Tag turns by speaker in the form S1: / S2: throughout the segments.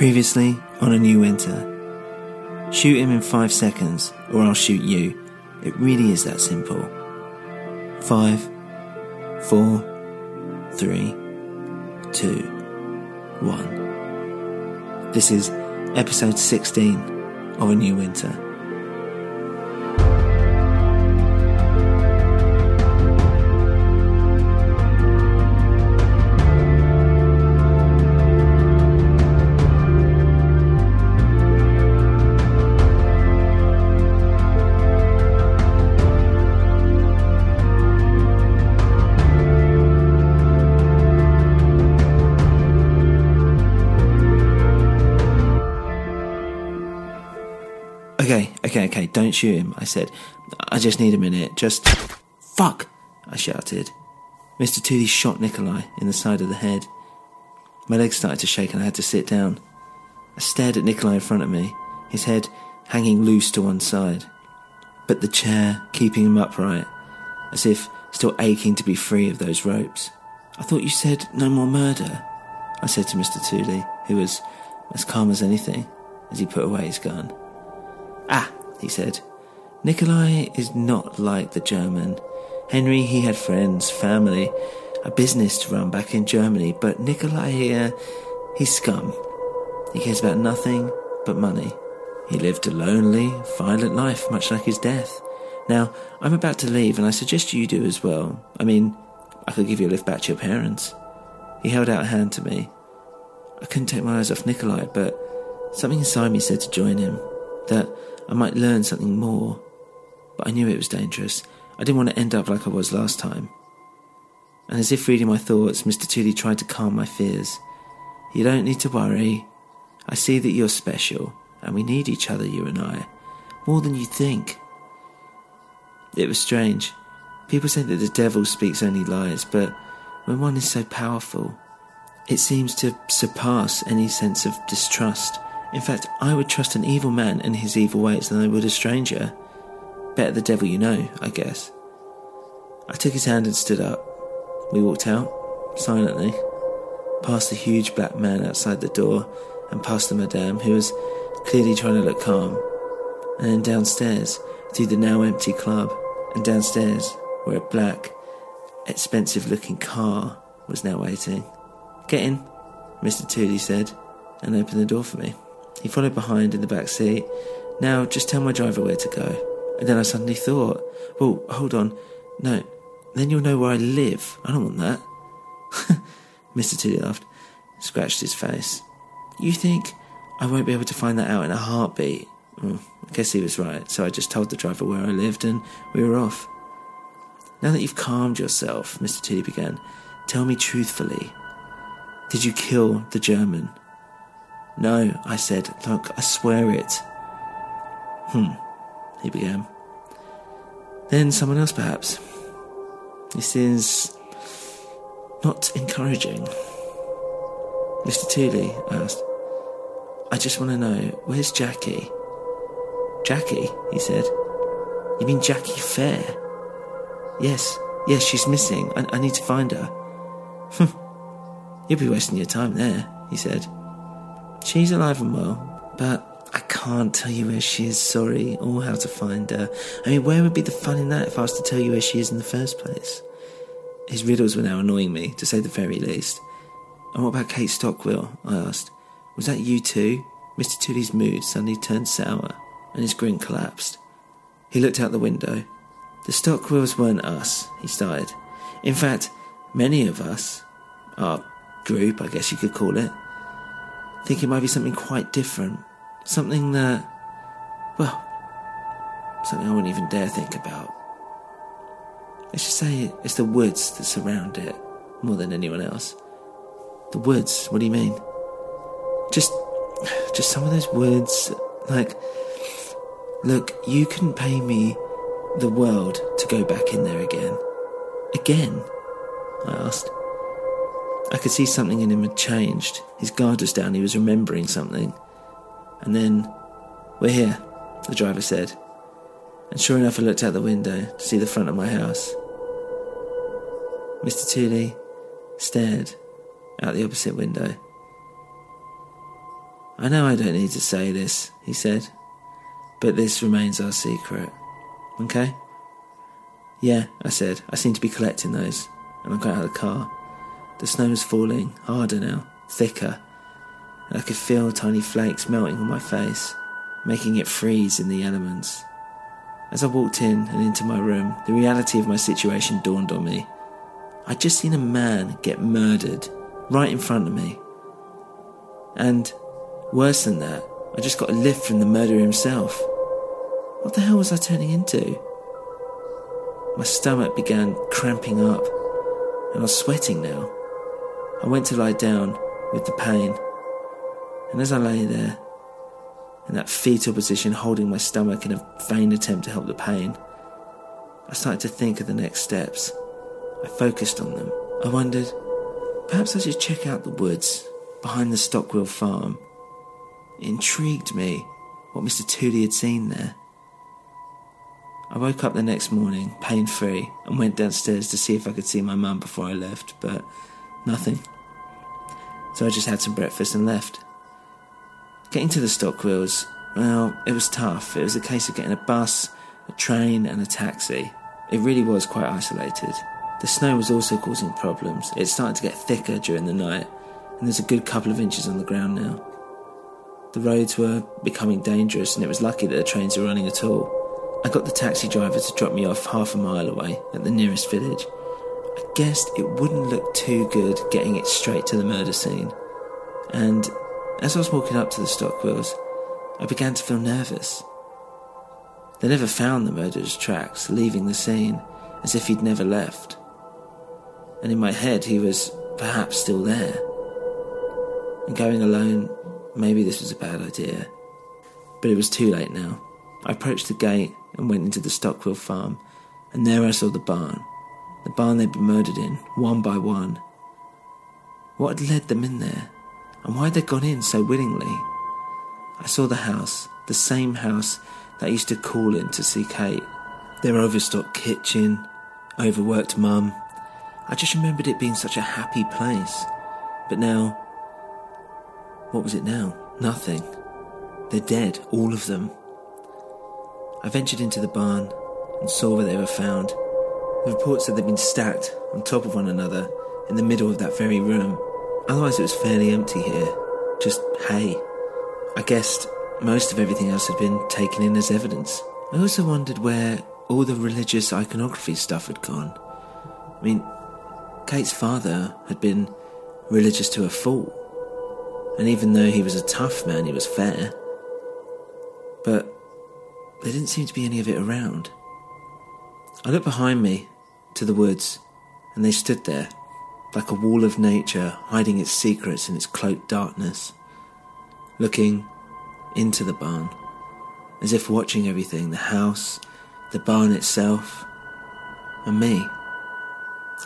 S1: Previously on A New Winter. Shoot him in five seconds, or I'll shoot you. It really is that simple. Five, four, three, two, one. This is episode 16 of A New Winter. Okay, don't shoot him, I said. I just need a minute. Just. Fuck! I shouted. Mr. Tooley shot Nikolai in the side of the head. My legs started to shake and I had to sit down. I stared at Nikolai in front of me, his head hanging loose to one side, but the chair keeping him upright, as if still aching to be free of those ropes. I thought you said no more murder, I said to Mr. Tooley, who was as calm as anything as he put away his gun. Ah, he said. Nikolai is not like the German. Henry, he had friends, family, a business to run back in Germany, but Nikolai here, he's scum. He cares about nothing but money. He lived a lonely, violent life, much like his death. Now, I'm about to leave, and I suggest you do as well. I mean, I could give you a lift back to your parents. He held out a hand to me. I couldn't take my eyes off Nikolai, but something inside me said to join him. That I might learn something more. But I knew it was dangerous. I didn't want to end up like I was last time. And as if reading my thoughts, Mr. Tooley tried to calm my fears. You don't need to worry. I see that you're special, and we need each other, you and I, more than you think. It was strange. People say that the devil speaks only lies, but when one is so powerful, it seems to surpass any sense of distrust. In fact, I would trust an evil man and his evil ways than I would a stranger. Better the devil you know, I guess. I took his hand and stood up. We walked out, silently, past the huge black man outside the door, and past the madame, who was clearly trying to look calm, and then downstairs, through the now empty club, and downstairs, where a black, expensive looking car was now waiting. Get in, Mr. Tooley said, and opened the door for me. He followed behind in the back seat. Now, just tell my driver where to go. And then I suddenly thought, well, hold on. No, then you'll know where I live. I don't want that. Mr. Tilly laughed, scratched his face. You think I won't be able to find that out in a heartbeat? Well, I guess he was right, so I just told the driver where I lived and we were off. Now that you've calmed yourself, Mr. Tilly began, tell me truthfully. Did you kill the German? No, I said. Look, I swear it. Hmm, he began. Then someone else, perhaps. This is not encouraging. Mr. Tooley asked. I just want to know, where's Jackie? Jackie, he said. You mean Jackie Fair? Yes, yes, she's missing. I, I need to find her. You'll be wasting your time there, he said. She's alive and well, but I can't tell you where she is, sorry, or how to find her. I mean, where would be the fun in that if I was to tell you where she is in the first place? His riddles were now annoying me, to say the very least. And what about Kate Stockwell? I asked. Was that you too? Mr. Tooley's mood suddenly turned sour, and his grin collapsed. He looked out the window. The Stockwells weren't us, he started. In fact, many of us, our group, I guess you could call it, think it might be something quite different. Something that, well, something I wouldn't even dare think about. Let's just say it's the woods that surround it more than anyone else. The woods, what do you mean? Just, just some of those woods, like, look, you couldn't pay me the world to go back in there again. Again? I asked. I could see something in him had changed. His guard was down, he was remembering something. And then, we're here, the driver said. And sure enough, I looked out the window to see the front of my house. Mr. Tooley stared out the opposite window. I know I don't need to say this, he said, but this remains our secret. Okay? Yeah, I said. I seem to be collecting those. And I got out of the car. The snow was falling, harder now, thicker, and I could feel tiny flakes melting on my face, making it freeze in the elements. As I walked in and into my room, the reality of my situation dawned on me. I'd just seen a man get murdered right in front of me. And worse than that, I just got a lift from the murderer himself. What the hell was I turning into? My stomach began cramping up, and I was sweating now. I went to lie down with the pain, and as I lay there, in that fetal position, holding my stomach in a vain attempt to help the pain, I started to think of the next steps. I focused on them. I wondered, perhaps I should check out the woods behind the Stockwell farm. It intrigued me what Mr. Tooley had seen there. I woke up the next morning, pain free, and went downstairs to see if I could see my mum before I left, but nothing. So I just had some breakfast and left. Getting to the Stockwells, well, it was tough. It was a case of getting a bus, a train, and a taxi. It really was quite isolated. The snow was also causing problems. It started to get thicker during the night, and there's a good couple of inches on the ground now. The roads were becoming dangerous, and it was lucky that the trains were running at all. I got the taxi driver to drop me off half a mile away at the nearest village. I guessed it wouldn't look too good getting it straight to the murder scene. And as I was walking up to the Stockwells, I began to feel nervous. They never found the murderer's tracks, leaving the scene as if he'd never left. And in my head, he was perhaps still there. And going alone, maybe this was a bad idea. But it was too late now. I approached the gate and went into the Stockwell farm, and there I saw the barn. The barn they'd been murdered in, one by one. What had led them in there? And why had they gone in so willingly? I saw the house, the same house that I used to call in to see Kate. Their overstocked kitchen, overworked mum. I just remembered it being such a happy place. But now, what was it now? Nothing. They're dead, all of them. I ventured into the barn and saw where they were found. The report said they'd been stacked on top of one another in the middle of that very room. Otherwise, it was fairly empty here. Just hay. I guessed most of everything else had been taken in as evidence. I also wondered where all the religious iconography stuff had gone. I mean, Kate's father had been religious to a fault. And even though he was a tough man, he was fair. But there didn't seem to be any of it around. I looked behind me to the woods, and they stood there, like a wall of nature hiding its secrets in its cloaked darkness, looking into the barn, as if watching everything the house, the barn itself, and me.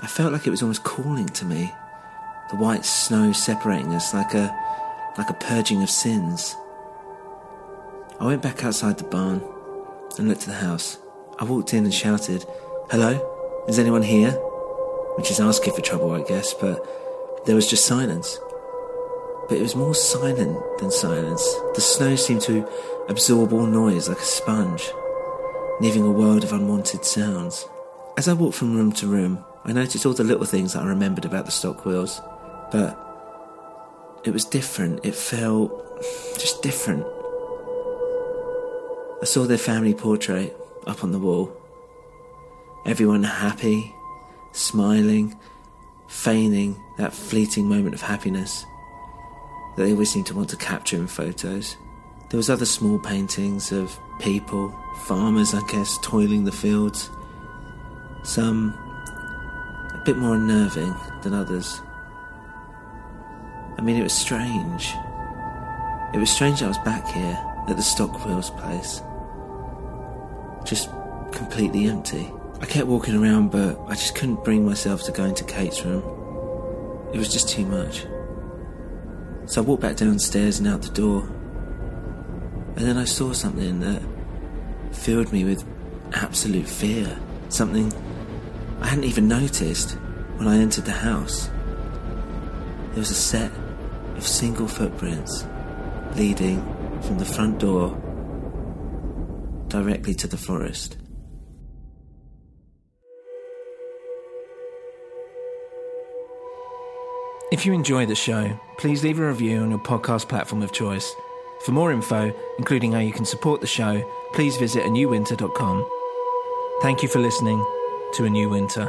S1: I felt like it was almost calling to me, the white snow separating us like a like a purging of sins. I went back outside the barn and looked at the house. I walked in and shouted, Hello? Is anyone here? Which is asking for trouble, I guess, but there was just silence. But it was more silent than silence. The snow seemed to absorb all noise like a sponge, leaving a world of unwanted sounds. As I walked from room to room, I noticed all the little things that I remembered about the Stockwells, but it was different. It felt just different. I saw their family portrait up on the wall. Everyone happy, smiling, feigning that fleeting moment of happiness that they always seem to want to capture in photos. There was other small paintings of people, farmers, I guess, toiling the fields. Some a bit more unnerving than others. I mean, it was strange. It was strange I was back here at the Stockwell's place. Just completely empty. I kept walking around, but I just couldn't bring myself to go into Kate's room. It was just too much. So I walked back downstairs and out the door. And then I saw something that filled me with absolute fear. Something I hadn't even noticed when I entered the house. There was a set of single footprints leading from the front door directly to the forest. If you enjoy the show, please leave a review on your podcast platform of choice. For more info, including how you can support the show, please visit anewwinter.com. Thank you for listening to A New Winter.